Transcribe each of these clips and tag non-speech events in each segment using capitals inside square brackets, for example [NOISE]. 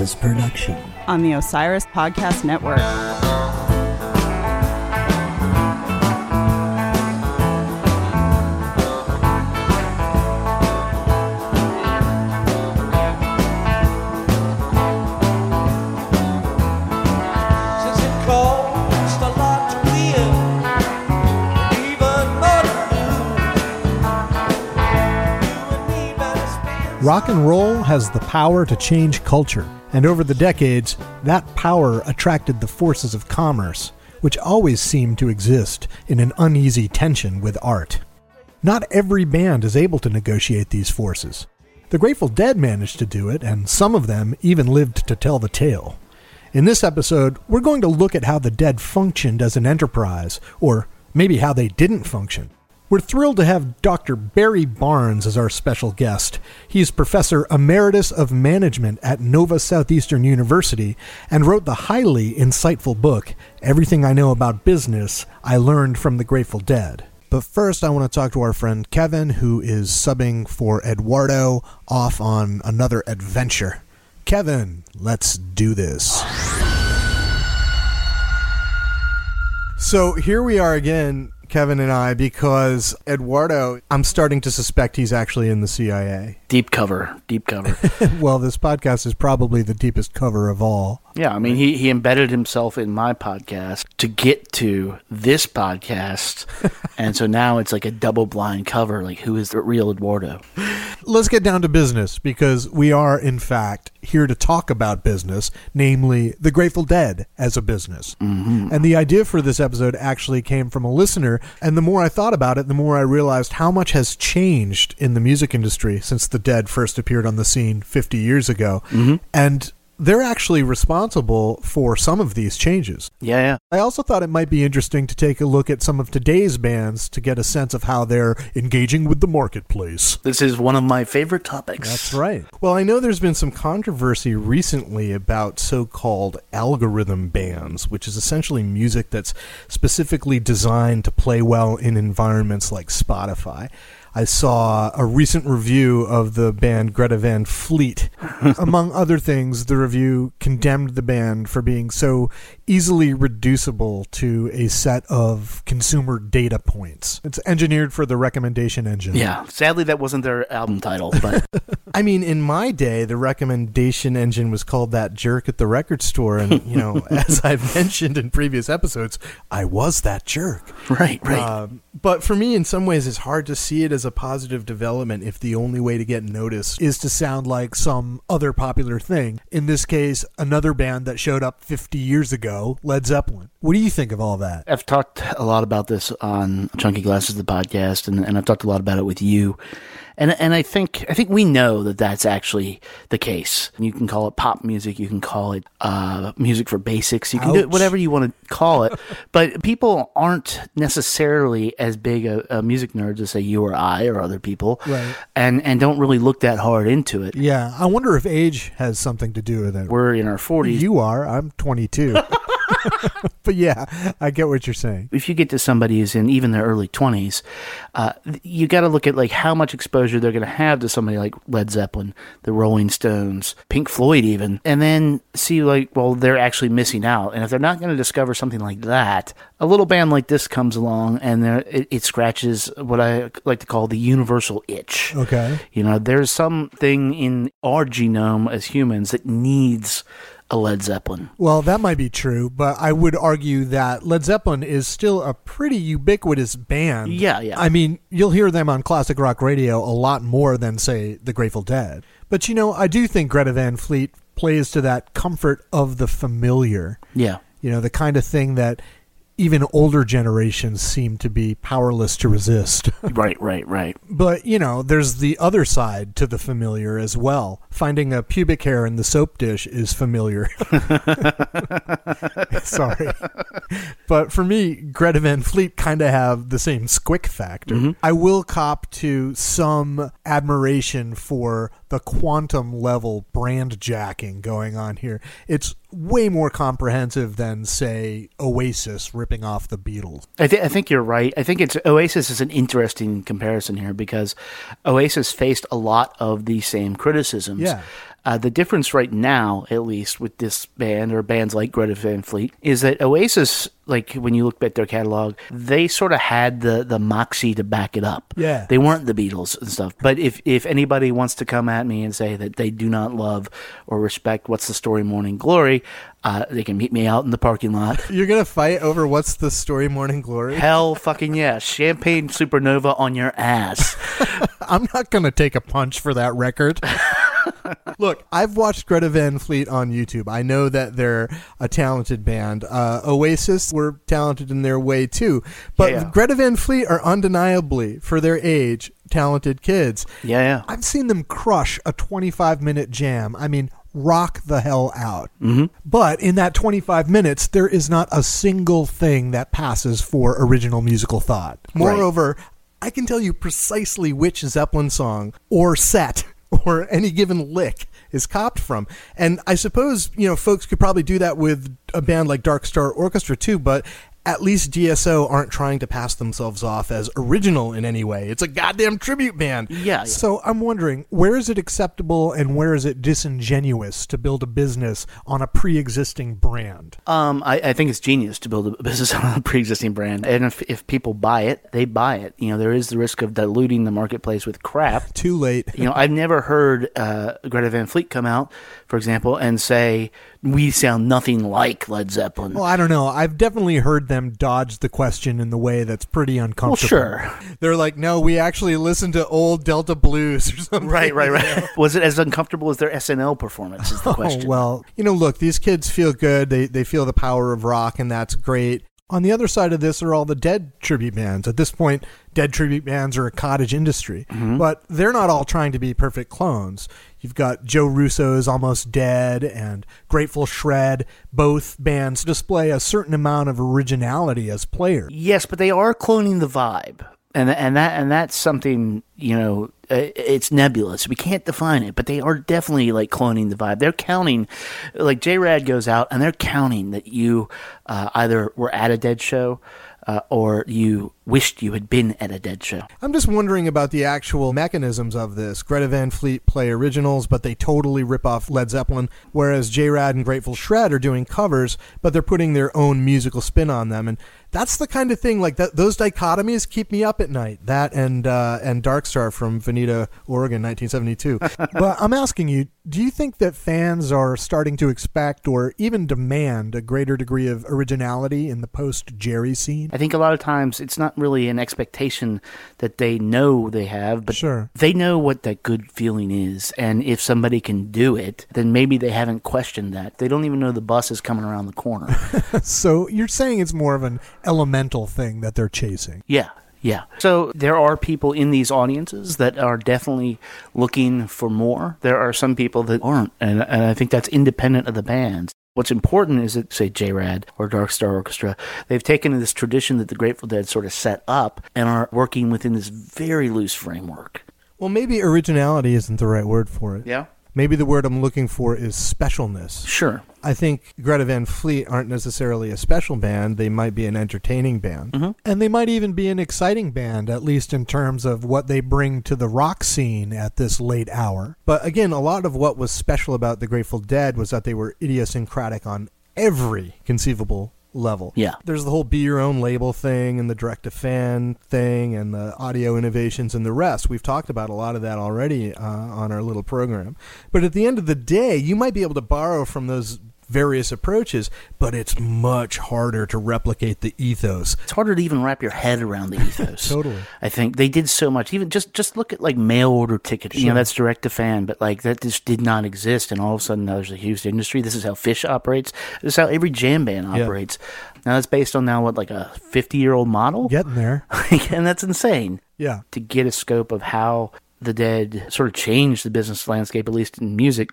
Chunky production. on the Osiris Podcast Network. Since it costs a lot to win, even more to lose. You and me better spend Rock and roll has the power to change culture, and over the decades, that power attracted the forces of commerce, which always seem to exist in an uneasy tension with art. Not every band is able to negotiate these forces. The Grateful Dead managed to do it, and some of them even lived to tell the tale. In this episode, we're going to look at how the Dead functioned as an enterprise, or maybe how they didn't function. We're thrilled to have Dr. Barry Barnes as our special guest. He's Professor Emeritus of Management at Nova Southeastern University and wrote the highly insightful book, Everything I Know About Business I Learned from the Grateful Dead. But first, I want to talk to our friend Kevin, who is subbing for Eduardo off on another adventure. Kevin, let's do this. So here we are again, Kevin and I, because Eduardo, I'm starting to suspect he's actually in the CIA. Deep cover, deep cover. [LAUGHS] well, this podcast is probably the deepest cover of all. Yeah, I mean, he, he embedded himself in my podcast to get to this podcast. [LAUGHS] and so now it's like a double blind cover. Like, who is the real Eduardo? Let's get down to business because we are, in fact, here to talk about business, namely the Grateful Dead as a business. Mm-hmm. And the idea for this episode actually came from a listener. And the more I thought about it, the more I realized how much has changed in the music industry since the Dead first appeared on the scene 50 years ago. And they're actually responsible for some of these changes. Yeah, yeah. I also thought it might be interesting to take a look at some of today's bands to get a sense of how they're engaging with the marketplace. This is one of my favorite topics. That's right. Well, I know there's been some controversy recently about so called algorithm bands, which is essentially music that's specifically designed to play well in environments like Spotify. I saw a recent review of the band Greta Van Fleet. [LAUGHS] Among other things, the review condemned the band for being so easily reducible to a set of consumer data points. It's engineered for the recommendation engine. Yeah, sadly, that wasn't their album title, but [LAUGHS] I mean, in my day, the recommendation engine was called that jerk at the record store. And, you know, [LAUGHS] as I've mentioned in previous episodes, I was that jerk. right, right. Um, but for me, in some ways, it's hard to see it as a positive development if the only way to get noticed is to sound like some other popular thing. In this case, another band that showed up 50 years ago, Led Zeppelin. What do you think of all that? I've talked a lot about this on Chunky Glasses, the podcast, and, and I've talked a lot about it with you. And and I think I think we know that that's actually the case. You can call it pop music, you can call it uh, music for basics, you can do it whatever you want to call it. [LAUGHS] but people aren't necessarily as big a, a music nerds as say you or I or other people, Right. And and don't really look that hard into it. Yeah, I wonder if age has something to do with it. We're in our forties. You are. I'm 22. [LAUGHS] [LAUGHS] but yeah, I get what you're saying. if you get to somebody who's in even their early 20s, uh, you got to look at like how much exposure they're going to have to somebody like Led Zeppelin, the Rolling Stones, Pink Floyd, even, and then see like, well, they're actually missing out. And if they're not going to discover something like that, a little band like this comes along and it, it scratches what I like to call the universal itch. Okay. You know, there's something in our genome as humans that needs a Led Zeppelin. Well, that might be true, but I would argue that Led Zeppelin is still a pretty ubiquitous band. Yeah, yeah. I mean, you'll hear them on classic rock radio a lot more than, say, the Grateful Dead. But, you know, I do think Greta Van Fleet plays to that comfort of the familiar. Yeah. You know, the kind of thing that even older generations seem to be powerless to resist. [LAUGHS] Right, right, right. But, you know, there's the other side to the familiar as well. Finding a pubic hair in the soap dish is familiar. [LAUGHS] [LAUGHS] Sorry. But for me, Greta Van Fleet kind of have the same squick factor. Mm-hmm. I will cop to some admiration for the quantum level brand jacking going on here. It's way more comprehensive than, say, Oasis ripping off the Beatles. I, th- I think you're right. I think it's Oasis is an interesting comparison here because Oasis faced a lot of the same criticisms. Yeah. Uh, the difference right now, at least with this band or bands like Greta Van Fleet, is that Oasis, like when you look at their catalog, they sort of had the the moxie to back it up. Yeah. they weren't the Beatles and stuff. But if if anybody wants to come at me and say that they do not love or respect What's the Story Morning Glory, uh, they can meet me out in the parking lot. [LAUGHS] You're gonna fight over what's the story Morning Glory? Hell fucking yes. Champagne supernova on your ass. [LAUGHS] I'm not going to take a punch for that record. [LAUGHS] Look, I've watched Greta Van Fleet on YouTube. I know that they're a talented band. Uh, Oasis were talented in their way too, but Yeah, yeah. Greta Van Fleet are undeniably, for their age, talented kids. Yeah, yeah. I've seen them crush a 25 minute jam. I mean, rock the hell out. Mm-hmm. But in that 25 minutes, there is not a single thing that passes for original musical thought. Moreover, I can tell you precisely which Zeppelin song or set [LAUGHS] or any given lick is copped from. And I suppose, you know, folks could probably do that with a band like Dark Star Orchestra too, but at least DSO aren't trying to pass themselves off as original in any way. It's a goddamn tribute band. Yeah. So I'm wondering, where is it acceptable and where is it disingenuous to build a business on a pre-existing brand? Um, I, I think it's genius to build a [LAUGHS] business on a pre-existing brand, and if if people buy it, they buy it. You know, there is the risk of diluting the marketplace with crap. Too late. You know, I've never heard uh, Greta Van Fleet come out, for example, and say we sound nothing like Led Zeppelin. Well, I don't know. I've definitely heard them dodge the question in the way that's pretty Well, uncomfortable. sure, They're like, no, we actually listen to old Delta blues or [LAUGHS] something. right, right, right. [LAUGHS] Was it as uncomfortable as their SNL performance? Is the oh, question. Oh, well, you know, look, these kids feel good. They they feel the power of rock, and that's great. On the other side of this are all the dead tribute bands. At this point, dead tribute bands are a cottage industry, mm-hmm. but they're not all trying to be perfect clones. You've got Joe Russo's Almost Dead and Grateful Shred. Both bands display a certain amount of originality as players. Yes, but they are cloning the vibe, and and that and that's something you know. uh, It's nebulous. We can't define it, but they are definitely like cloning the vibe. They're counting, like J Rad goes out and they're counting that you uh, either were at a dead show uh, or you wished you had been at a dead show. I'm just wondering about the actual mechanisms of this. Greta Van Fleet play originals, but they totally rip off Led Zeppelin, whereas J Rad and Grateful Shred are doing covers, but they're putting their own musical spin on them. And that's the kind of thing like that. Those dichotomies keep me up at night. That and uh, and Dark Star from Veneta, Oregon, 1972. [LAUGHS] but I'm asking you, do you think that fans are starting to expect or even demand a greater degree of originality in the post Jerry scene? I think a lot of times it's not really an expectation that they know they have, but Sure. they know what that good feeling is. And if somebody can do it, then maybe they haven't questioned that. They don't even know the bus is coming around the corner. [LAUGHS] So you're saying it's more of an elemental thing that they're chasing. yeah. Yeah. So there are people in these audiences that are definitely looking for more. There are some people that aren't. And, and I think that's independent of the bands. What's important is that, say, J-Rad or Dark Star Orchestra, they've taken this tradition that the Grateful Dead sort of set up and are working within this very loose framework. well, maybe originality isn't the right word for it. Yeah? Maybe the word I'm looking for is specialness. Sure. I think Greta Van Fleet aren't necessarily a special band. They might be an entertaining band. Mm-hmm. And they might even be an exciting band, at least in terms of what they bring to the rock scene at this late hour. But again, a lot of what was special about the Grateful Dead was that they were idiosyncratic on every conceivable level. Yeah. There's the whole be your own label thing and the direct to fan thing and the audio innovations and the rest. We've talked about a lot of that already uh, on our little program. But at the end of the day, you might be able to borrow from those various approaches, but it's much harder to replicate the ethos. It's harder to even wrap your head around the ethos. [LAUGHS] Totally. I think they did so much. Even just just look at like mail order ticketing. You know, that's direct to fan, but like that just did not exist. And all of a sudden, now there's a huge industry. This is how Phish operates. This is how every jam band operates. Now that's based on now what like a 50 year old model, Getting there. [LAUGHS] and that's insane. Yeah. To get a scope of how the Dead sort of changed the business landscape, at least in music.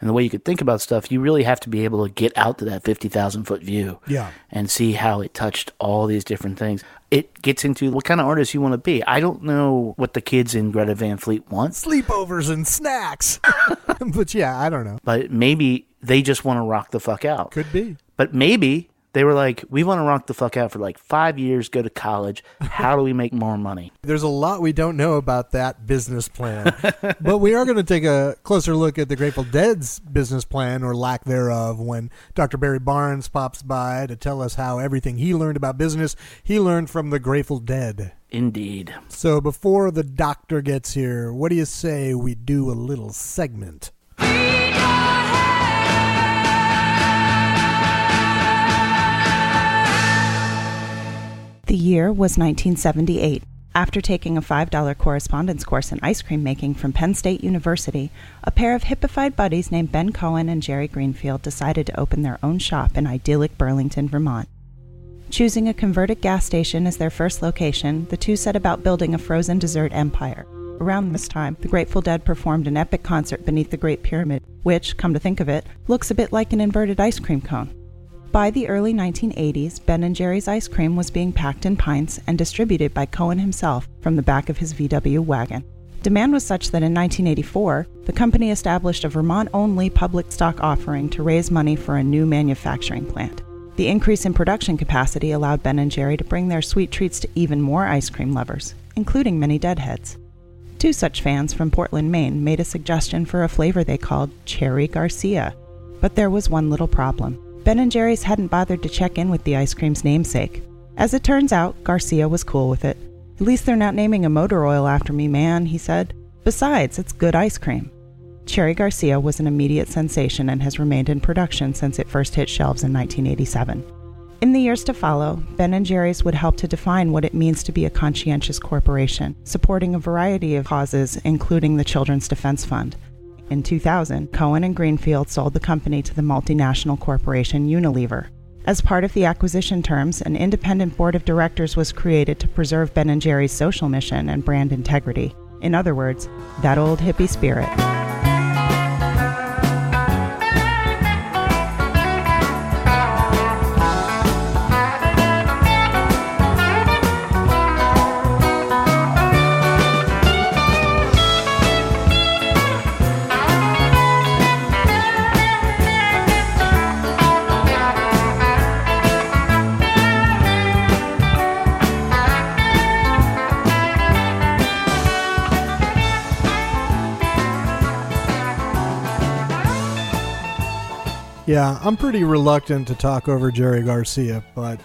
And the way you could think about stuff, you really have to be able to get out to that 50,000 foot view Yeah. and see how it touched all these different things. It gets into what kind of artist you want to be. I don't know what the kids in Greta Van Fleet want, Sleepovers and snacks. [LAUGHS] but yeah, I don't know. but maybe they just want to rock the fuck out. Could be. But maybe They were like, we want to rock the fuck out for like five years, go to college. How do we make more money? [LAUGHS] There's a lot we don't know about that business plan. but we are going to take a closer look at the Grateful Dead's business plan or lack thereof when Dr. Barry Barnes pops by to tell us how everything he learned about business he learned from the Grateful Dead. Indeed. So before the doctor gets here, what do you say we do a little segment? The year was 1978. After taking a $5 correspondence course in ice cream making from Penn State University, a pair of hippified buddies named Ben Cohen and Jerry Greenfield decided to open their own shop in idyllic Burlington, Vermont. Choosing a converted gas station as their first location, the two set about building a frozen dessert empire. Around this time, the Grateful Dead performed an epic concert beneath the Great Pyramid, which, come to think of it, looks a bit like an inverted ice cream cone. By the early 1980s, Ben and Jerry's ice cream was being packed in pints and distributed by Cohen himself from the back of his VW wagon. Demand was such that in 1984, the company established a Vermont only public stock offering to raise money for a new manufacturing plant. The increase in production capacity allowed Ben and Jerry to bring their sweet treats to even more ice cream lovers, including many deadheads. Two such fans from Portland, Maine made a suggestion for a flavor they called Cherry Garcia. But there was one little problem. Ben and Jerry's hadn't bothered to check in with the ice cream's namesake. As it turns out, Garcia was cool with it. At least they're not naming a motor oil after me, man, he said. Besides, it's good ice cream. Cherry Garcia was an immediate sensation and has remained in production since it first hit shelves in 1987. In the years to follow, Ben and Jerry's would help to define what it means to be a conscientious corporation, supporting a variety of causes, including the Children's Defense Fund. In 2000, Cohen and Greenfield sold the company to the multinational corporation Unilever. As part of the acquisition terms, an independent board of directors was created to preserve Ben Jerry's social mission and brand integrity. In other words, that old hippie spirit. Yeah, I'm pretty reluctant to talk over Jerry Garcia, but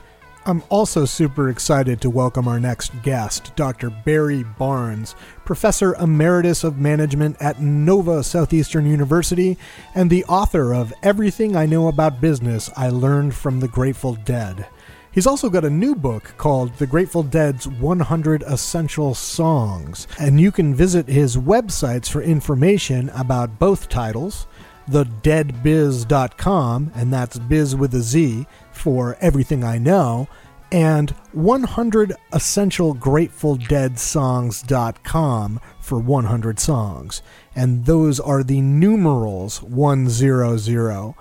I'm also super excited to welcome our next guest, Dr. Barry Barnes, Professor Emeritus of Management at Nova Southeastern University and the author of Everything I Know About Business I Learned from the Grateful Dead. He's also got a new book called The Grateful Dead's 100 Essential Songs, and you can visit his websites for information about both titles thedeadbiz.com, and that's biz with a Z for everything I know, and 100 essential Grateful Dead songs.com for 100 songs. And those are the numerals 100.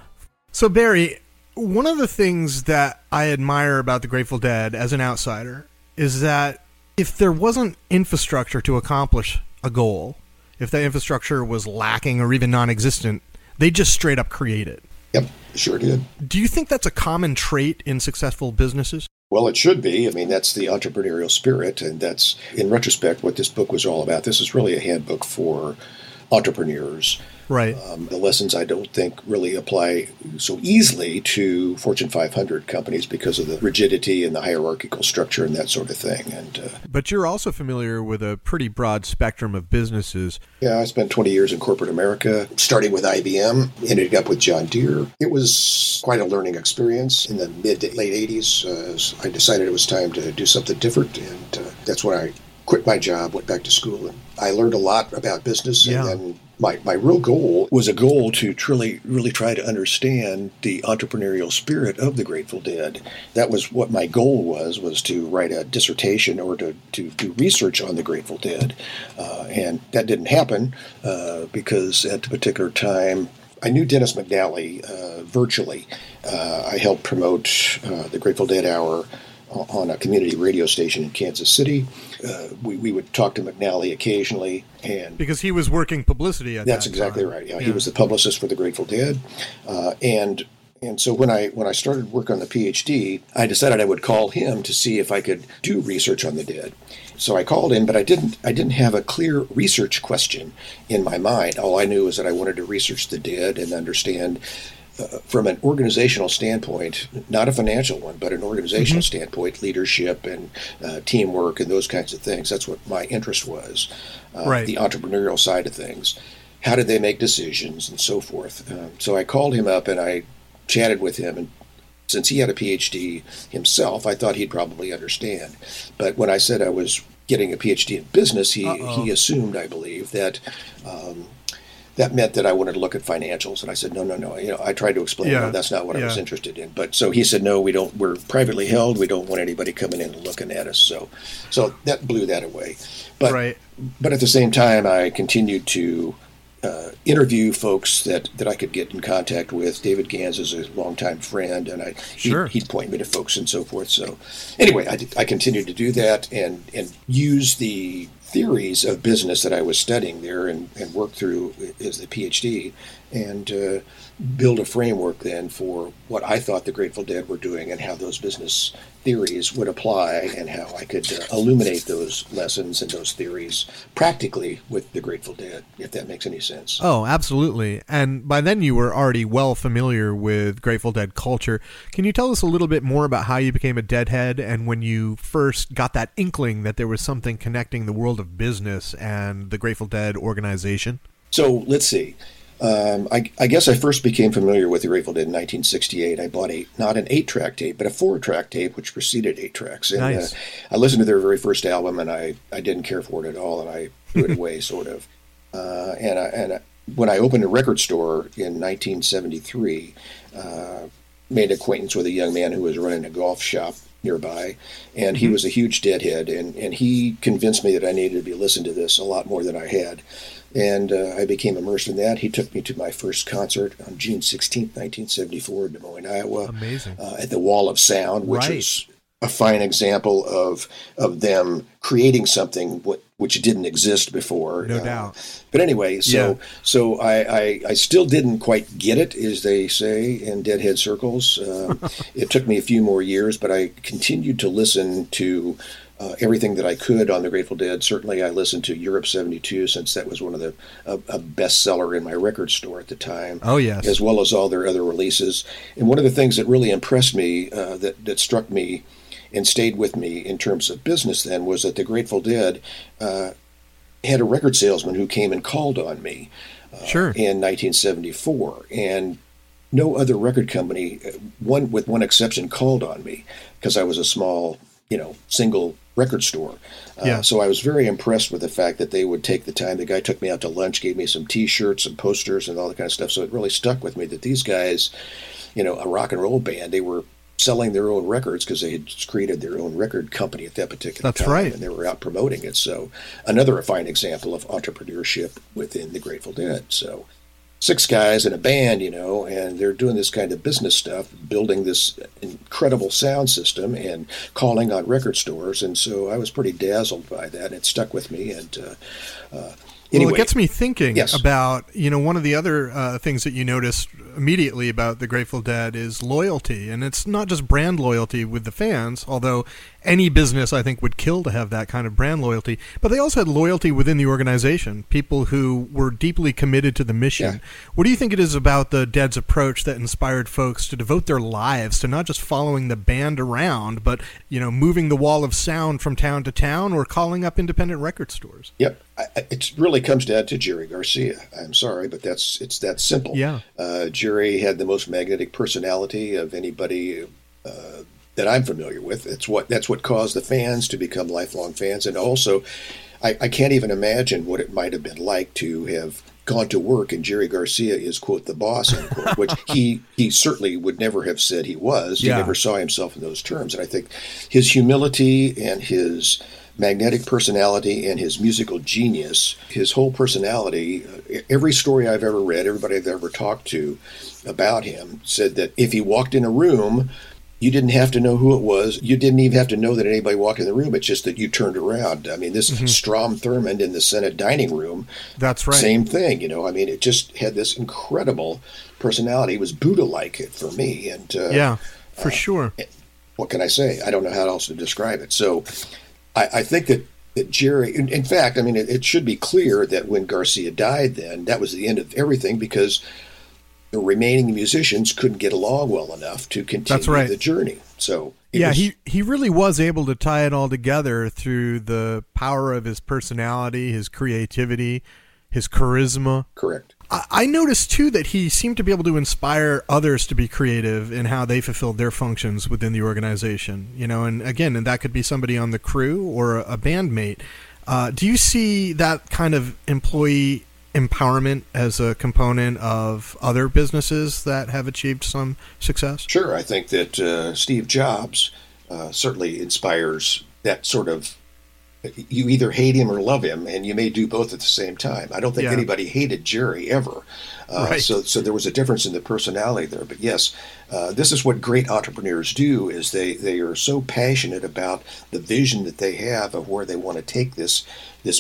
So, Barry, one of the things that I admire about the Grateful Dead as an outsider is that if there wasn't infrastructure to accomplish a goal, if that infrastructure was lacking or even non existent, they just straight up create it. Yep, sure did. Do you think that's a common trait in successful businesses? Well, it should be. I mean, that's the entrepreneurial spirit, and that's, in retrospect, what this book was all about. This is really a handbook for entrepreneurs Right. Um, the lessons I don't think really apply so easily to Fortune 500 companies because of the rigidity and the hierarchical structure and that sort of thing. And uh, but you're also familiar with a pretty broad spectrum of businesses. Yeah, I spent 20 years in corporate America, starting with IBM, ended up with John Deere. It was quite a learning experience in the mid to late 80s. Uh, I decided it was time to do something different, and uh, that's when I quit my job, went back to school, and I learned a lot about business, yeah. and then my, my real goal was a goal to truly really try to understand the entrepreneurial spirit of the Grateful Dead. That was what my goal was was to write a dissertation or to, to do research on the Grateful Dead, uh, and that didn't happen uh, because at the particular time. I knew Dennis McNally uh, virtually. Uh, I helped promote uh, the Grateful Dead Hour on a community radio station in Kansas City. Uh, we, we would talk to McNally occasionally, and because he was working publicity at that's that exactly time. right. Yeah, yeah, he was the publicist for the Grateful Dead, uh, and And so when I when I started work on the PhD, I decided I would call him to see if I could do research on the dead. So I called him, but I didn't I didn't have a clear research question in my mind. All I knew was that I wanted to research the dead and understand uh, from an organizational standpoint, not a financial one, but an organizational Mm-hmm. standpoint, leadership and uh, teamwork and those kinds of things. That's what my interest was, uh, Right. the entrepreneurial side of things. How did they make decisions and so forth? Um, so I called him up and I chatted with him, and since he had a PhD himself, I thought he'd probably understand. But when I said I was getting a PhD in business, he he assumed, I believe, that. Um, that meant that I wanted to look at financials, and I said, "No, no, no." You know, I tried to explain, Yeah, no, that's not what I was interested in. But so he said, "No, we don't. We're privately held. We don't want anybody coming in and looking at us." So, so that blew that away. But Right. but at the same time, I continued to uh, interview folks that, that I could get in contact with. David Gans is a longtime friend, and I Sure. he'd, he'd point me to folks and so forth. So anyway, I, I continued to do that and and use the theories of business that I was studying there and, and work through as the PhD and uh, build a framework then for what I thought the Grateful Dead were doing and how those business theories would apply and how I could uh, illuminate those lessons and those theories practically with the Grateful Dead, if that makes any sense. Oh, absolutely. And by then you were already well familiar with Grateful Dead culture. Can you tell us a little bit more about how you became a Deadhead and when you first got that inkling that there was something connecting the world of business and the Grateful Dead organization? So let's see. Um, I, I guess I first became familiar with the Grateful Dead in 1968. I bought a not an eight-track tape, but a four-track tape, which preceded eight tracks. And Nice. uh, I listened to their very first album, and I, I didn't care for it at all, and I threw it [LAUGHS] away, sort of. Uh, and I, and I, when I opened a record store in 1973, uh, made acquaintance with a young man who was running a golf shop nearby, and he was a huge deadhead, and, and he convinced me that I needed to be listening to this a lot more than I had. And uh, I became immersed in that. He took me to my first concert on June 16th, 1974, in Des Moines, Iowa, Amazing. uh, at the Wall of Sound, which Right. is a fine example of of them creating something wh- which didn't exist before. No Uh, doubt. But anyway, so Yeah. so I, I I still didn't quite get it, as they say in Deadhead circles. Um, [LAUGHS] it took me a few more years, but I continued to listen to. Uh, everything that I could on the Grateful Dead. Certainly, I listened to Europe '72 since that was one of the a, a bestseller in my record store at the time Oh, yes. as well as all their other releases. And one of the things that really impressed me, uh, that that struck me, and stayed with me in terms of business, then was that the Grateful Dead uh, had a record salesman who came and called on me Sure. in 1974, and no other record company, uh, one with one exception, called on me because I was a small, you know, single record store. Uh, Yeah. So I was very impressed with the fact that they would take the time. The guy took me out to lunch, gave me some T-shirts and posters and all that kind of stuff. So it really stuck with me that these guys, you know, a rock and roll band, they were selling their own records because they had created their own record company at that particular That's time, right. and they were out promoting it. So another fine example of entrepreneurship within the Grateful Dead. So six guys in a band, you know, and they're doing this kind of business stuff, building this incredible sound system and calling on record stores. And so I was pretty dazzled by that. It stuck with me. And uh, uh, anyway, Well, it gets me thinking Yes. about you know one of the other uh, things that you notice immediately about the Grateful Dead is loyalty, and it's not just brand loyalty with the fans, although any business I think would kill to have that kind of brand loyalty. But they also had loyalty within the organization, people who were deeply committed to the mission. Yeah. What do you think it is about the Dead's approach that inspired folks to devote their lives to not just following the band around, but you know moving the wall of sound from town to town or calling up independent record stores? Yep, I, it really comes down to Jerry Garcia. I'm sorry, but that's it's that simple. Yeah. uh, Jerry had the most magnetic personality of anybody uh, that I'm familiar with. It's what that's what caused the fans to become lifelong fans, and also, I, I can't even imagine what it might have been like to have gone to work and Jerry Garcia is quote the boss unquote, which he [LAUGHS] he certainly would never have said he was. He Yeah. never saw himself in those terms, and I think his humility and his magnetic personality and his musical genius, his whole personality, uh, every story I've ever read, everybody I've ever talked to about him said that if he walked in a room, You didn't have to know who it was. You didn't even have to know that anybody walked in the room. It's just that you turned around. I mean, this Strom Thurmond in the Senate dining room, That's right. same thing. You know, I mean, it just had this incredible personality. It was Buddha-like for me, and uh, Yeah, for sure. what can I say? I don't know how else to describe it. So I, I think that, that Jerry, in, in fact, I mean, it, it should be clear that when Garcia died, then that was the end of everything because the remaining musicians couldn't get along well enough to continue That's right. the journey. So yeah, was- he he really was able to tie it all together through the power of his personality, his creativity, his charisma. correct. I, I noticed too that he seemed to be able to inspire others to be creative in how they fulfilled their functions within the organization. You know, and again, and that could be somebody on the crew or a, a bandmate. Uh, do you see that kind of employee empowerment as a component of other businesses that have achieved some success? Sure, I think that uh, Steve Jobs uh, certainly inspires that sort of. You either hate him or love him, and you may do both at the same time. I don't think Yeah. anybody hated Jerry ever. Uh, Right. So, so there was a difference in the personality there. But yes, uh, this is what great entrepreneurs do: is they they are so passionate about the vision that they have of where they want to take this this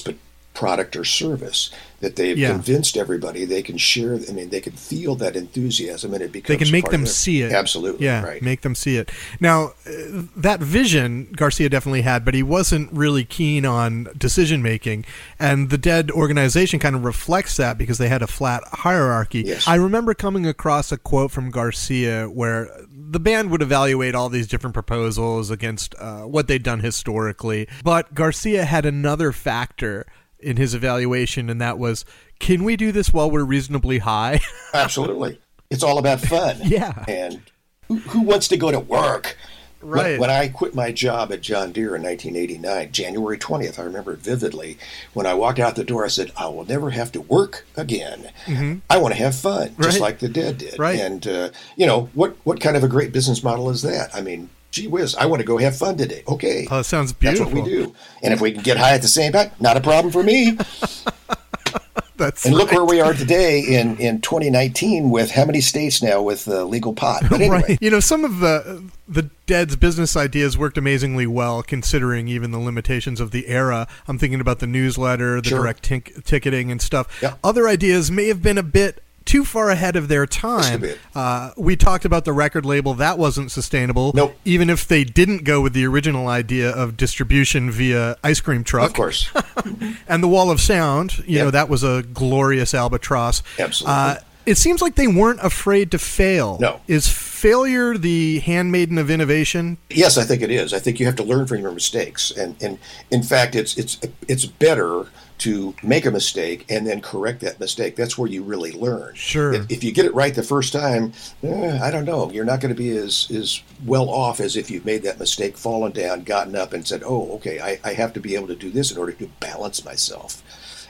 product or service that they've Yeah. convinced everybody they can share. I mean, they can feel that enthusiasm, and it becomes they can make them see it. Absolutely, Yeah, right. make them see it. Now, uh, that vision Garcia definitely had, but he wasn't really keen on decision making. And the Dead organization kind of reflects that because they had a flat hierarchy. Yes. I remember coming across a quote from Garcia where the band would evaluate all these different proposals against uh, what they'd done historically, but Garcia had another factor in his evaluation, and that was, can we do this while we're reasonably high? [LAUGHS] Absolutely. It's all about fun. [LAUGHS] Yeah. And who, who wants to go to work? When- Right. When, I quit my job at John Deere in 1989, January 20th, I remember vividly. When I walked out the door, I said, I will never have to work again. I want to have fun, just Mm-hmm. Right. like the dead did. Right. And, uh, you know, what, what kind of a great business model is that? I mean, gee whiz, I want to go have fun today. Okay. Oh, that sounds That's what we do. And if we can get high at the same time, not a problem for me. [LAUGHS] That's And look where we are today in, in 2019 with how many states now with uh, legal pot. But [LAUGHS] anyway, Right. You know, some of the the Dead's business ideas worked amazingly well, considering even the limitations of the era. I'm thinking about the newsletter, the Sure. direct tink ticketing, and stuff. Yeah. Other ideas may have been a bit too far ahead of their time. Uh, we talked about the record label that wasn't sustainable. Nope. Even if they didn't go with the original idea of distribution via ice cream truck, of course. [LAUGHS] and the Wall of Sound, you Yep. know, that was a glorious albatross. Absolutely. Uh, it seems like they weren't afraid to fail. No. Is failure the handmaiden of innovation? Yes, I think it is. I think you have to learn from your mistakes, and and in fact, it's it's it's better to make a mistake and then correct that mistake. That's where you really learn. Sure. If, if you get it right the first time, eh, I don't know, you're not going to be as as well off as if you've made that mistake, fallen down, gotten up, and said, "Oh, okay, I, I have to be able to do this in order to balance myself."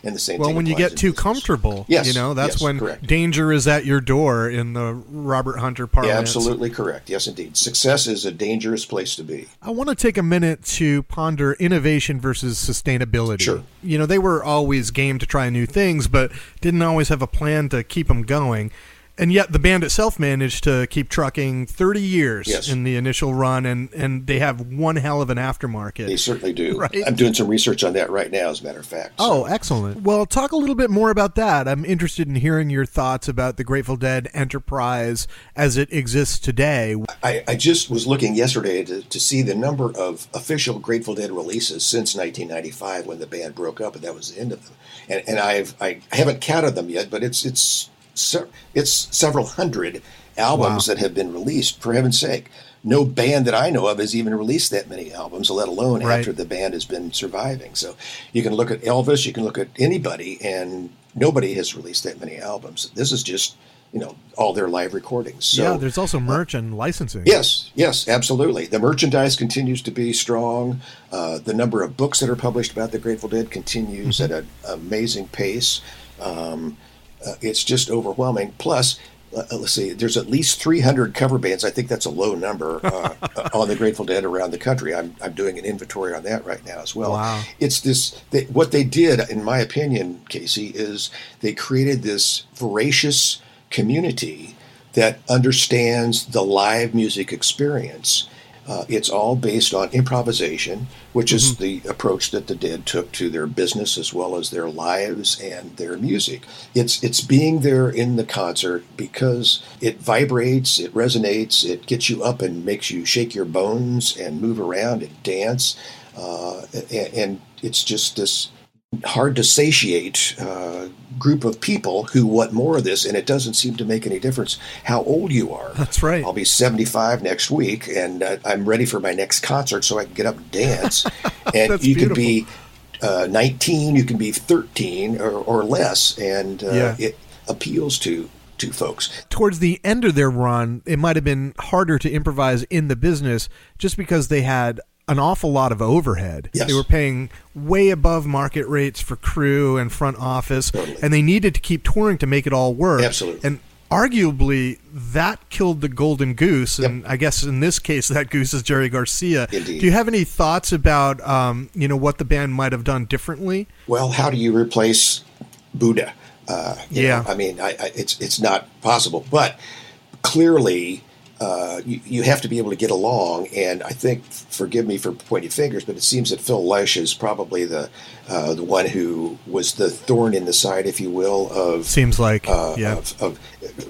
And the same. Well, when you get too business. comfortable, Yes, you know, that's yes, when correct. danger is at your door in the Robert Hunter parlance. Yeah, absolutely correct. Yes, indeed. Success is a dangerous place to be. I want to take a minute to ponder innovation versus sustainability. Sure. You know, they were always game to try new things, but didn't always have a plan to keep them going. And yet the band itself managed to keep trucking 30 years Yes. in the initial run, and, and they have one hell of an aftermarket. They certainly do. [LAUGHS] Right. I'm doing some research on that right now, as a matter of fact. Oh, so- Oh, excellent. Well, talk a little bit more about that. I'm interested in hearing your thoughts about the Grateful Dead enterprise as it exists today. I, I just was looking yesterday to, to see the number of official Grateful Dead releases since 1995 when the band broke up, and that was the end of them. And, and I've I haven't counted them yet, but it's it's se- it's several hundred albums that have been released. For heaven's sake, no band that I know of has even released that many albums, let alone Right. after the band has been surviving. So you can look at Elvis, you can look at anybody, and nobody has released that many albums. This is just you know all their live recordings. So, yeah, there's also merch and licensing. Yes, yes, absolutely. The merchandise continues to be strong. Uh, the number of books that are published about the Grateful Dead continues at an amazing pace. Um, uh, it's just overwhelming. Plus, uh, let's see, there's at least 300 cover bands. I think that's a low number [LAUGHS] uh, on the Grateful Dead around the country. I'm, I'm doing an inventory on that right now as well. Wow. It's this, they, what they did, in my opinion, Casey, is they created this voracious community that understands the live music experience. Uh, it's all based on improvisation, which is the approach that the Dead took to their business as well as their lives and their music. It's it's being there in the concert because it vibrates, it resonates, it gets you up and makes you shake your bones and move around and dance, uh, and, and it's just this hard to satiate uh, group of people who want more of this, and it doesn't seem to make any difference how old you are. That's right. I'll be 75 next week, and uh, I'm ready for my next concert so I can get up and dance. [LAUGHS] and you can be uh, 19, you can be 13 or, or less, and uh, Yeah. it appeals to to folks. towards the end of their run, it might have been harder to improvise in the business just because they had an awful lot of overhead. Yes. They were paying way above market rates for crew and front office, Totally. and they needed to keep touring to make it all work. Absolutely. And arguably, that killed the golden goose. And I guess in this case, that goose is Jerry Garcia. Indeed. Do you have any thoughts about, um, you know, what the band might have done differently? Well, how do you replace Buddha? Uh, you Yeah. know, I mean, I, I, it's it's not possible. But clearly, uh, you, you have to be able to get along. And I think, forgive me for pointing fingers, but it seems that Phil Lesh is probably the uh, the one who was the thorn in the side, if you will, of Seems like, uh, yeah. of, of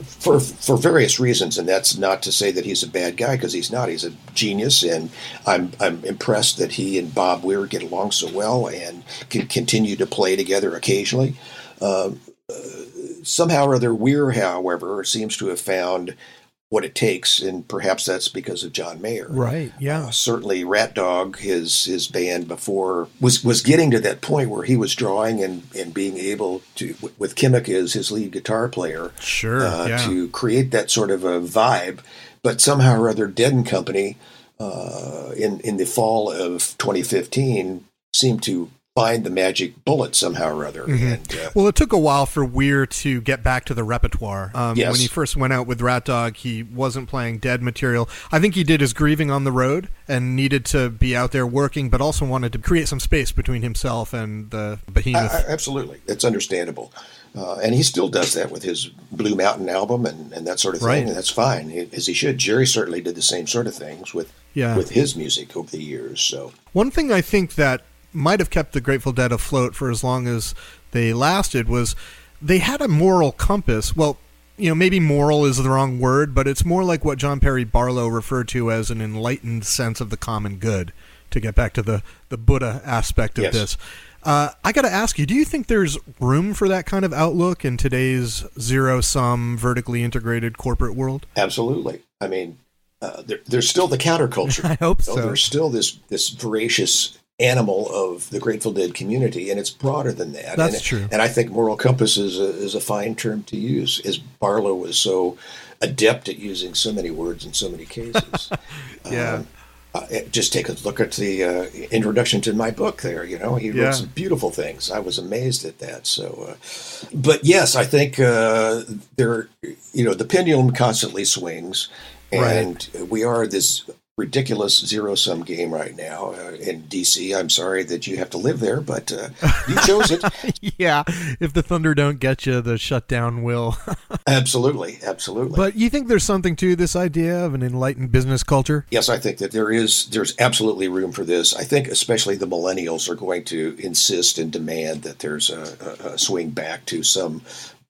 for for various reasons, and that's not to say that he's a bad guy because he's not. He's a genius, and I'm I'm impressed that he and Bob Weir get along so well and can continue to play together occasionally. Um, uh, somehow or other, Weir, however, seems to have found what it takes, and perhaps that's because of John Mayer. Right, yeah. Uh, certainly, Rat Dog, his his band before was was getting to that point where he was drawing and and being able to with Kimock as his lead guitar player, Sure, uh, yeah. to create that sort of a vibe. But somehow or other, Dead and Company uh, in in the fall of 2015 seemed to find the magic bullet somehow or other. Mm-hmm. And uh, Well, it took a while for Weir to get back to the repertoire. Um, Yes. When he first went out with Rat Dog, he wasn't playing dead material. I think he did his grieving on the road and needed to be out there working, but also wanted to create some space between himself and the behemoth. I- I- absolutely, it's understandable. Uh, and he still does that with his Blue Mountain album and, and that sort of thing, Right. and that's fine, as he should. Jerry certainly did the same sort of things with Yeah. with his music over the years. So One thing I think that might have kept the Grateful Dead afloat for as long as they lasted was they had a moral compass. Well, you know, maybe moral is the wrong word, but it's more like what John Perry Barlow referred to as an enlightened sense of the common good. To get back to the the Buddha aspect of Yes. this, uh, I got to ask you: Do you think there's room for that kind of outlook in today's zero sum, vertically integrated corporate world? absolutely, I mean, uh, there, there's still the counterculture. [LAUGHS] I hope know, so. There's still this this voracious animal of the Grateful Dead community, and it's broader than that. That's and, true. And I think moral compass is a, is a fine term to use, as Barlow was so adept at using so many words in so many cases. [LAUGHS] Yeah. Um, uh, just take a look at the uh, introduction to my book. There, you know, he Yeah. wrote some beautiful things. I was amazed at that. So, uh, but yes, I think uh, there, you know, the pendulum constantly swings, and we are this ridiculous zero sum game right now uh, in DC. I'm sorry that you have to live there, but uh, you chose it. [LAUGHS] yeah, if the thunder don't get you, the shutdown will. [LAUGHS] absolutely, absolutely. But you think there's something to this idea of an enlightened business culture? Yes, I think that there is there's absolutely room for this. I think especially the millennials are going to insist and demand that there's a, a, a swing back to some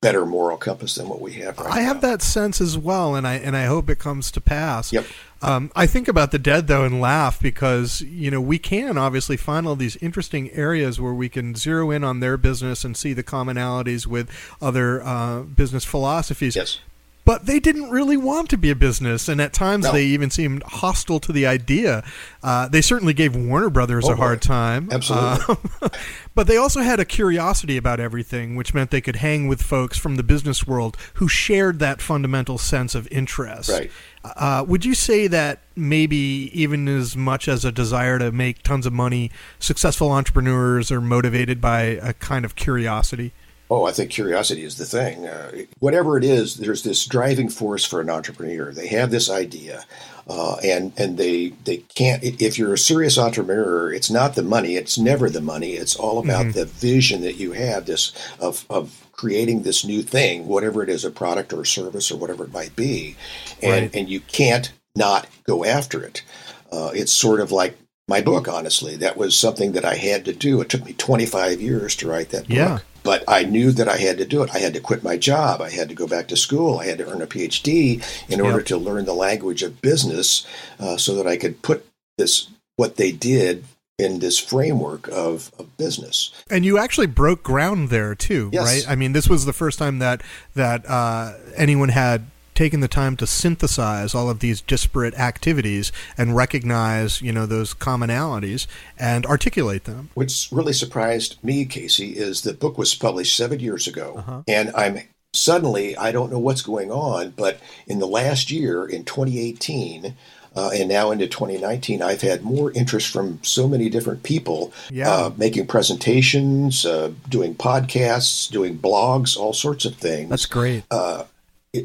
better moral compass than what we have right I have now. that sense as well, and I and I hope it comes to pass. Yep. Um, I think about the dead though and laugh because you know we can obviously find all these interesting areas where we can zero in on their business and see the commonalities with other uh, business philosophies. Yes. But they didn't really want to be a business, and at times No. they even seemed hostile to the idea. Uh, they certainly gave Warner Brothers Oh, a hard time. Absolutely. Um, [LAUGHS] but they also had a curiosity about everything, which meant they could hang with folks from the business world who shared that fundamental sense of interest. Right. Uh, would you say that maybe even as much as a desire to make tons of money, successful entrepreneurs are motivated by a kind of curiosity? Oh, I think curiosity is the thing. Uh, whatever it is, there's this driving force for an entrepreneur. They have this idea, uh, and and they they can't. If you're a serious entrepreneur, it's not the money. It's never the money. It's all about the vision that you have. This of of creating this new thing, whatever it is, a product or a service or whatever it might be, and Right. and you can't not go after it. Uh, it's sort of like my book. Honestly, that was something that I had to do. It took me 25 years to write that book. Yeah. But I knew that I had to do it. I had to quit my job. I had to go back to school. I had to earn a PhD in order Yep. to learn the language of business, uh, so that I could put this what they did in this framework of, of business. And you actually broke ground there too, Yes. right? I mean, this was the first time that that uh, anyone had taken the time to synthesize all of these disparate activities and recognize, you know, those commonalities and articulate them. What's really surprised me, Casey, is the book was published seven years ago, and I'm suddenly I don't know what's going on, but in the last year, in 2018. Uh, and now into 2019, I've had more interest from so many different people Yeah. uh, making presentations, uh, doing podcasts, doing blogs, all sorts of things. That's great.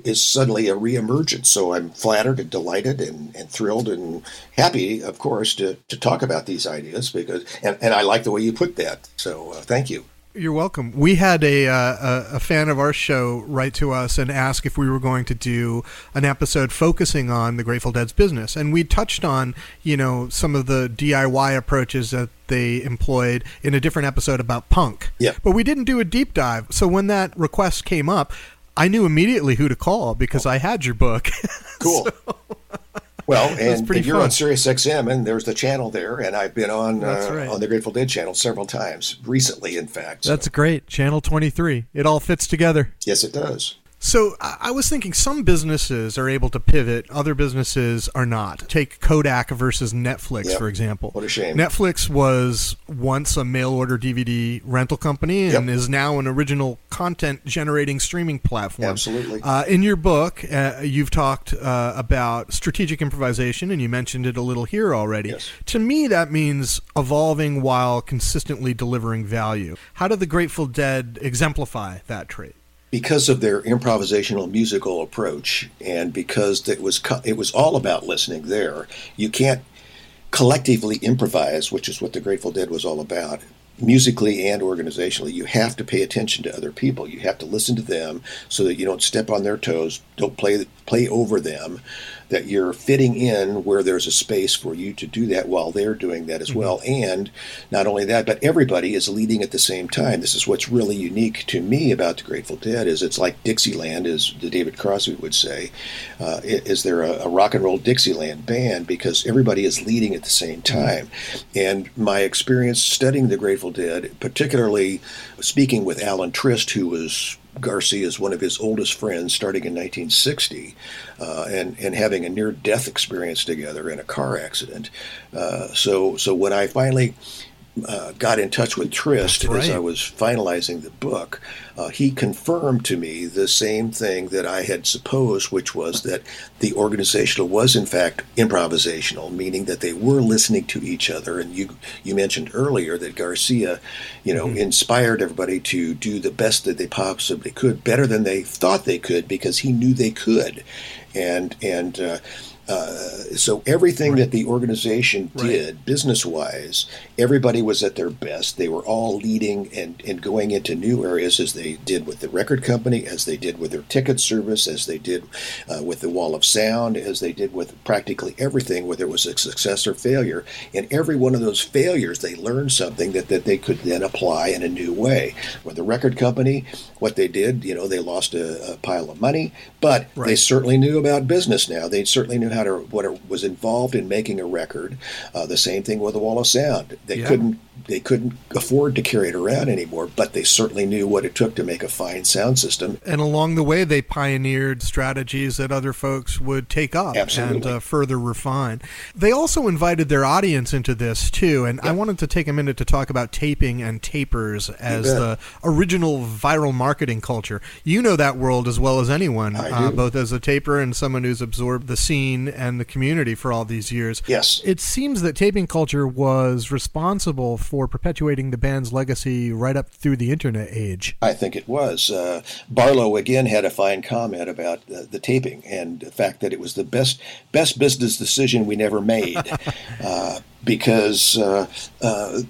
Is suddenly a reemergence. So I'm flattered and delighted and, and thrilled and happy, of course, to, to talk about these ideas because, and, and I like the way you put that. So uh, thank you. You're welcome. We had a, uh, a a fan of our show write to us and ask if we were going to do an episode focusing on the Grateful Dead's business, and we touched on you know some of the DIY approaches that they employed in a different episode about punk. Yeah. But we didn't do a deep dive. So when that request came up, I knew immediately who to call because I had your book. [LAUGHS] Cool. well, [LAUGHS] and, and you're on Sirius XM, and there's the channel there, and I've been on uh, right. on the Grateful Dead channel several times recently, in fact. So, That's great. Channel 23. It all fits together. yes, it does. So I was thinking some businesses are able to pivot, other businesses are not. Take Kodak versus Netflix, Yep. for example. What a shame. Netflix was once a mail order DVD rental company and Yep. is now an original content generating streaming platform. Absolutely. Uh, in your book, uh, you've talked uh, about strategic improvisation, and you mentioned it a little here already. Yes. To me, that means evolving while consistently delivering value. How did the Grateful Dead exemplify that trait? Because of their improvisational musical approach and because it was it was all about listening there you can't collectively improvise which is what the grateful dead was all about musically and organizationally. You have to pay attention to other people. You have to listen to them so that you don't step on their toes don't play play over them that you're fitting in where there's a space for you to do that while they're doing that as well. And not only that but everybody is leading at the same time. This is what's really unique to me about the grateful dead is it's like dixieland as the david crosby would say uh, is there a, a rock and roll dixieland band because everybody is leading at the same time. And my experience studying the grateful dead particularly speaking with alan trist who was Garcia's one of his oldest friends, starting in 1960, uh, and and having a near death experience together in a car accident. Uh, so so when I finally uh, got in touch with Trist That's as. I was finalizing the book, uh, he confirmed to me the same thing that I had supposed, which was that the organizational was in fact improvisational, meaning that they were listening to each other. And you you mentioned earlier that Garcia, you know, inspired everybody to do the best that they possibly could, better than they thought they could, because he knew they could, and and. Uh, uh, so everything that the organization did business wise everybody was at their best. They were all leading and, and going into new areas as they did with the record company as they did with their ticket service as they did uh, with the wall of sound as they did with practically everything whether it was a success or failure. In every one of those failures they learned something that, that they could then apply in a new way. With the record company what they did you know they lost a, a pile of money but they certainly knew about business now. They certainly knew how to what it was involved in making a record. Uh, the same thing with the Wall of Sound. They Yeah. couldn't they couldn't afford to carry it around anymore, but they certainly knew what it took to make a fine sound system. And along the way, they pioneered strategies that other folks would take up and uh, further refine. They also invited their audience into this too, and I wanted to take a minute to talk about taping and tapers as the original viral marketing culture. You know that world as well as anyone, uh, both as a taper and someone who's absorbed the scene and the community. community for all these years. Yes. It seems that taping culture was responsible for perpetuating the band's legacy right up through the internet age. I think it was. Uh, Barlow again had a fine comment about uh, the taping and the fact that it was the best best business decision we never made. [LAUGHS] uh, because uh, uh,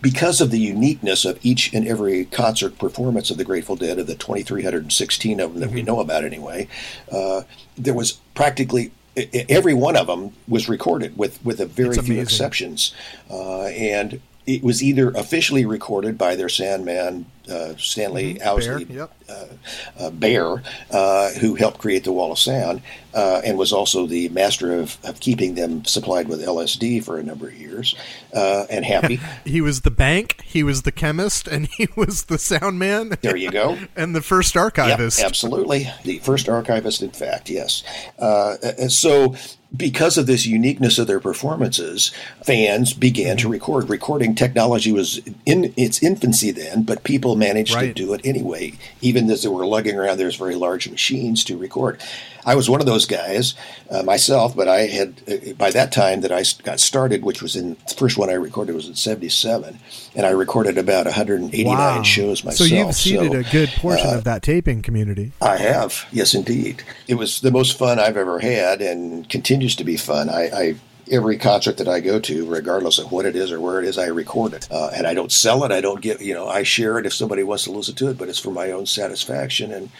because of the uniqueness of each and every concert performance of the Grateful Dead, of the 2,316 of them that we know about anyway, uh, there was practically every one of them was recorded with with a very few exceptions, uh, and it was either officially recorded by their soundman uh, Stanley Owsley Bear, yep. uh, Bear, uh, who helped create the Wall of Sound, uh, and was also the master of, of keeping them supplied with LSD for a number of years, uh, and happy. [LAUGHS] He was the bank, he was the chemist, and he [LAUGHS] was the sound man. there you go. [LAUGHS] and the first Yep, archivist. absolutely. The first archivist, in fact, yes. Uh, and so, because of this uniqueness of their performances, fans began to record. Recording technology was in its infancy then, but people managed Right. to do it anyway, even as they were lugging around those very large machines to record. I was one of those guys uh, myself, but I had uh, by that time that I got started, which was in the first one I recorded was in '77, and I recorded about 189 Wow. shows myself. So you've seeded So, a good portion uh, of that taping community. I have, yes, indeed. It was the most fun I've ever had, and continues to be fun. I, I every concert that I go to, regardless of what it is or where it is, I record it, uh, and I don't sell it. I don't get, you know, I share it if somebody wants to listen to it, but it's for my own satisfaction, and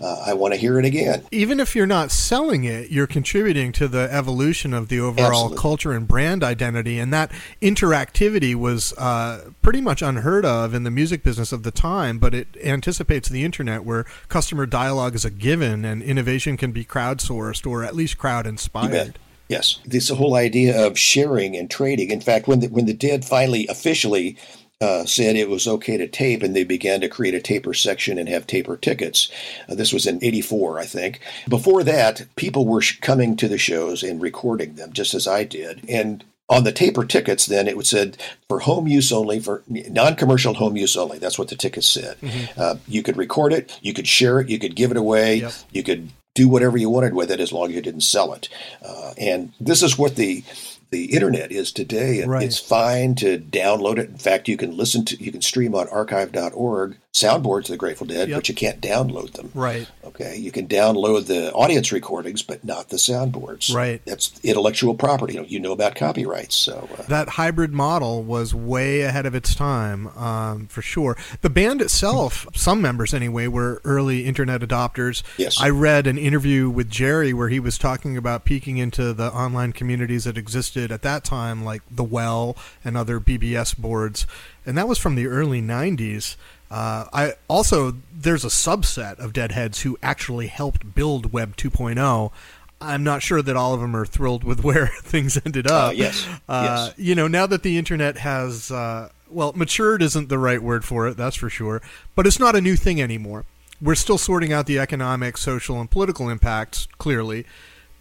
uh, I want to hear it again. Even if you're not selling it, you're contributing to the evolution of the overall Absolutely. culture and brand identity. And that interactivity was uh, pretty much unheard of in the music business of the time, but it anticipates the internet where customer dialogue is a given and innovation can be crowdsourced or at least crowd inspired. Yes, this whole idea of sharing and trading. In fact, when the, when the Dead finally officially uh, said it was okay to tape, and they began to create a taper section and have taper tickets. Uh, this was in '84, I think. Before that, people were sh- coming to the shows and recording them, just as I did, and. On the taper tickets, then it would said for home use only, for non-commercial home use only. That's what the tickets said. Uh, you could record it, you could share it, you could give it away, Yep. you could do whatever you wanted with it as long as you didn't sell it. Uh, and this is what the the internet is today. Right. It's fine to download it. In fact, you can listen to you can stream on archive.org soundboards of the Grateful Dead, Yep. but you can't download them. Right. Okay, you can download the audience recordings, but not the soundboards. Right. That's intellectual property. You know, you know about copyrights, so uh, that hybrid model was way ahead of its time, um, for sure. The band itself, some members anyway, were early internet adopters. Yes. I read an interview with Jerry where he was talking about peeking into the online communities that existed at that time, like The Well and other BBS boards. And that was from the early 90s. Uh, I also there's a subset of Deadheads who actually helped build Web 2.0. I'm not sure that all of them are thrilled with [LAUGHS] where [LAUGHS] things ended up. Uh, yes, Uh, yes. You know, now that the internet has, uh, well, matured isn't the right word for it, that's for sure, but it's not a new thing anymore. We're still sorting out the economic, social, and political impacts, clearly.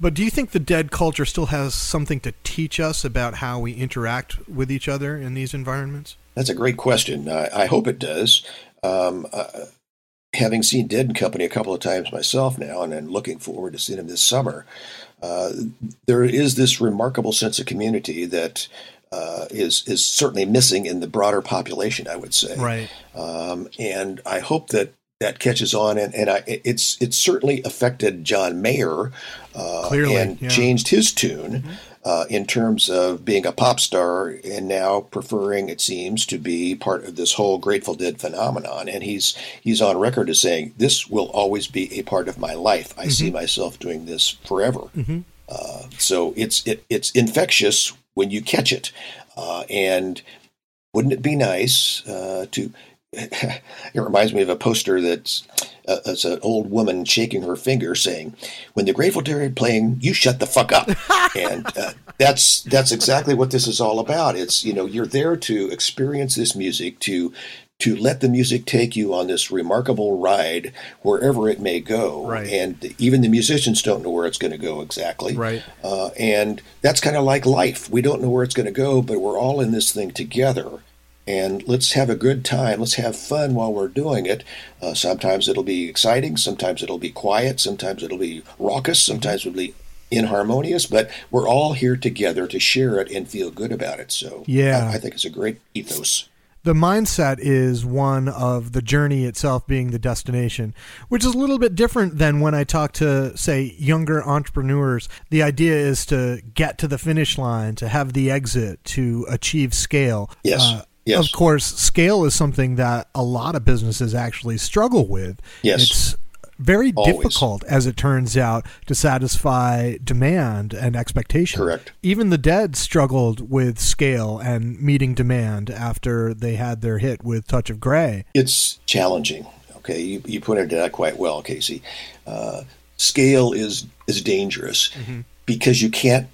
But do you think the dead culture still has something to teach us about how we interact with each other in these environments? That's a great question. I, I hope it does. Um, uh, having seen Dead and Company a couple of times myself now, and then looking forward to seeing them this summer, uh, there is this remarkable sense of community that uh, is is certainly missing in the broader population. I would say, Right. um, and I hope that that catches on, and, and I, it's it's certainly affected John Mayer uh, Clearly, and yeah. changed his tune uh, in terms of being a pop star and now preferring, it seems, to be part of this whole Grateful Dead phenomenon. And he's he's on record as saying, "This will always be a part of my life. I see myself doing this forever." Uh, so it's it, it's infectious when you catch it, uh, and wouldn't it be nice uh, to? [LAUGHS] it reminds me of a poster that's uh, it's an old woman shaking her finger, saying, "When the Grateful Dead are playing, you shut the fuck up." [LAUGHS] and uh, that's that's exactly what this is all about. It's you know you're there to experience this music to to let the music take you on this remarkable ride wherever it may go. Right. And even the musicians don't know where it's going to go exactly. Right. Uh, and that's kind of like life. We don't know where it's going to go, but we're all in this thing together. And let's have a good time. Let's have fun while we're doing it. Uh, sometimes it'll be exciting. Sometimes it'll be quiet. Sometimes it'll be raucous. Sometimes it'll be inharmonious, but we're all here together to share it and feel good about it. So Yeah. I, I think it's a great ethos. the mindset is one of the journey itself being the destination, which is a little bit different than when I talk to, say, younger entrepreneurs. The idea is to get to the finish line, to have the exit, to achieve scale. Uh, Yes. Of course, scale is something that a lot of businesses actually struggle with. Yes. It's very Always. difficult, as it turns out, to satisfy demand and expectation. Correct. Even the Dead struggled with scale and meeting demand after they had their hit with Touch of Grey. It's challenging. Okay, you, you pointed it out quite well, Casey. Uh, scale is is dangerous because you can't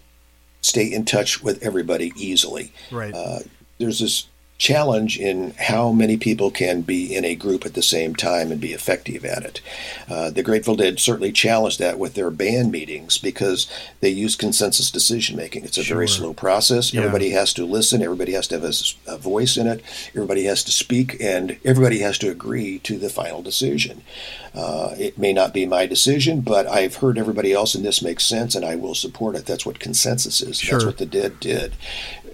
stay in touch with everybody easily. Right. Uh, there's this challenge in how many people can be in a group at the same time and be effective at it. Uh, the Grateful Dead certainly challenged that with their band meetings because they use consensus decision making. It's a very slow process. Yeah. Everybody has to listen. Everybody has to have a voice in it. Everybody has to speak, and everybody has to agree to the final decision. Uh, it may not be my decision, but I've heard everybody else, and this makes sense, and I will support it. That's what consensus is. Sure. That's what the Dead did.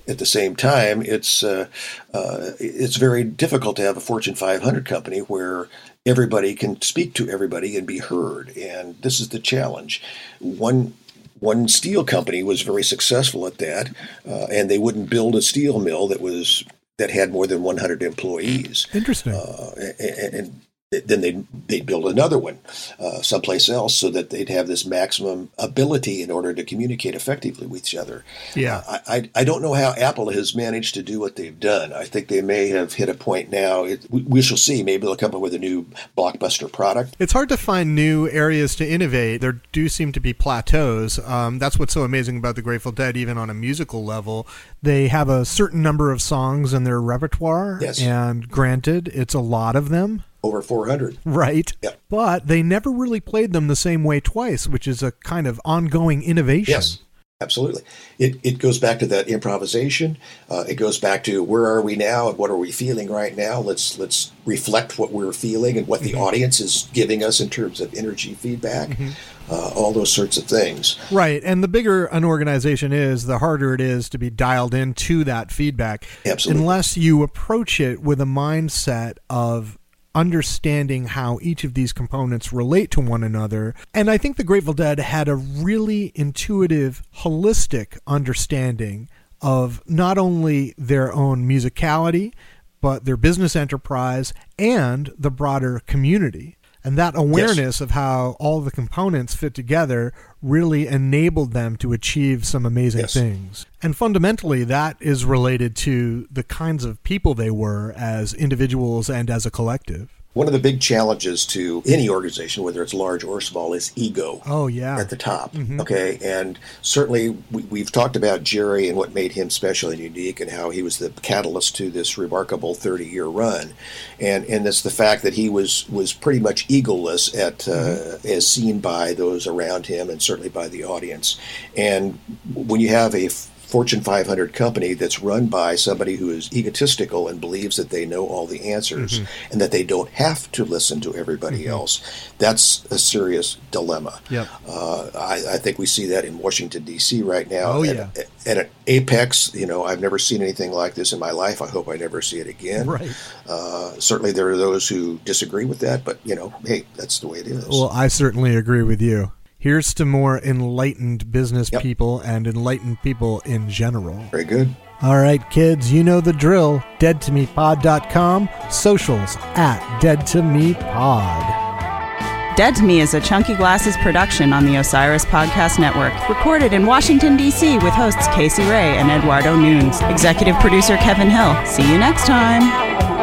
At the same time, it's uh, uh, it's very difficult to have a Fortune 500 company where everybody can speak to everybody and be heard, and this is the challenge. One one steel company was very successful at that, uh, and they wouldn't build a steel mill that was that had more than 100 employees. Interesting. Uh, and, and then they'd, they'd build another one uh, someplace else so that they'd have this maximum ability in order to communicate effectively with each other. Yeah. I, I, I don't know how Apple has managed to do what they've done. I think they may have hit a point now. It, we, we shall see. Maybe they'll come up with a new blockbuster product. It's hard to find new areas to innovate. There do seem to be plateaus. Um, that's what's so amazing about the Grateful Dead, even on a musical level. They have a certain number of songs in their repertoire, Yes. and granted, it's a lot of them, Over 400. right? Yeah. But they never really played them the same way twice, which is a kind of ongoing innovation. Yes, absolutely. It, it goes back to that improvisation. Uh, it goes back to where are we now and what are we feeling right now. Let's let's reflect what we're feeling and what the audience is giving us in terms of energy feedback. Uh, all those sorts of things. Right. And the bigger an organization is, the harder it is to be dialed into that feedback. Absolutely. Unless you approach it with a mindset of understanding how each of these components relate to one another. And I think the Grateful Dead had a really intuitive, holistic understanding of not only their own musicality, but their business enterprise and the broader community. And that awareness of how all the components fit together really enabled them to achieve some amazing Yes. things. And fundamentally, that is related to the kinds of people they were as individuals and as a collective. One of the big challenges to any organization, whether it's large or small, is ego. Oh, yeah. at the top. Okay, and certainly we, we've talked about Jerry and what made him special and unique, and how he was the catalyst to this remarkable 30-year run, and and it's the fact that he was was pretty much egoless at uh, as seen by those around him, and certainly by the audience. And when you have a Fortune 500 company that's run by somebody who is egotistical and believes that they know all the answers and that they don't have to listen to everybody else. That's a serious dilemma. Yep. Uh, I, I think we see that in Washington D.C. right now. Oh, And- yeah. And at Apex, you know, I've never seen anything like this in my life. I hope I never see it again. Right. Uh, certainly, there are those who disagree with that, but you know, hey, that's the way it is. Well, I certainly agree with you. Here's to more enlightened business Yep. people and enlightened people in general. Very good. All right, kids, you know the drill. Deadtomepod.com, socials at deadtomepod. Dead to Me is a Chunky Glasses production on the Osiris Podcast Network. Recorded in Washington, D.C. with hosts Casey Rae and Eduardo Nunes. Executive producer Kevin Hill. See you next time.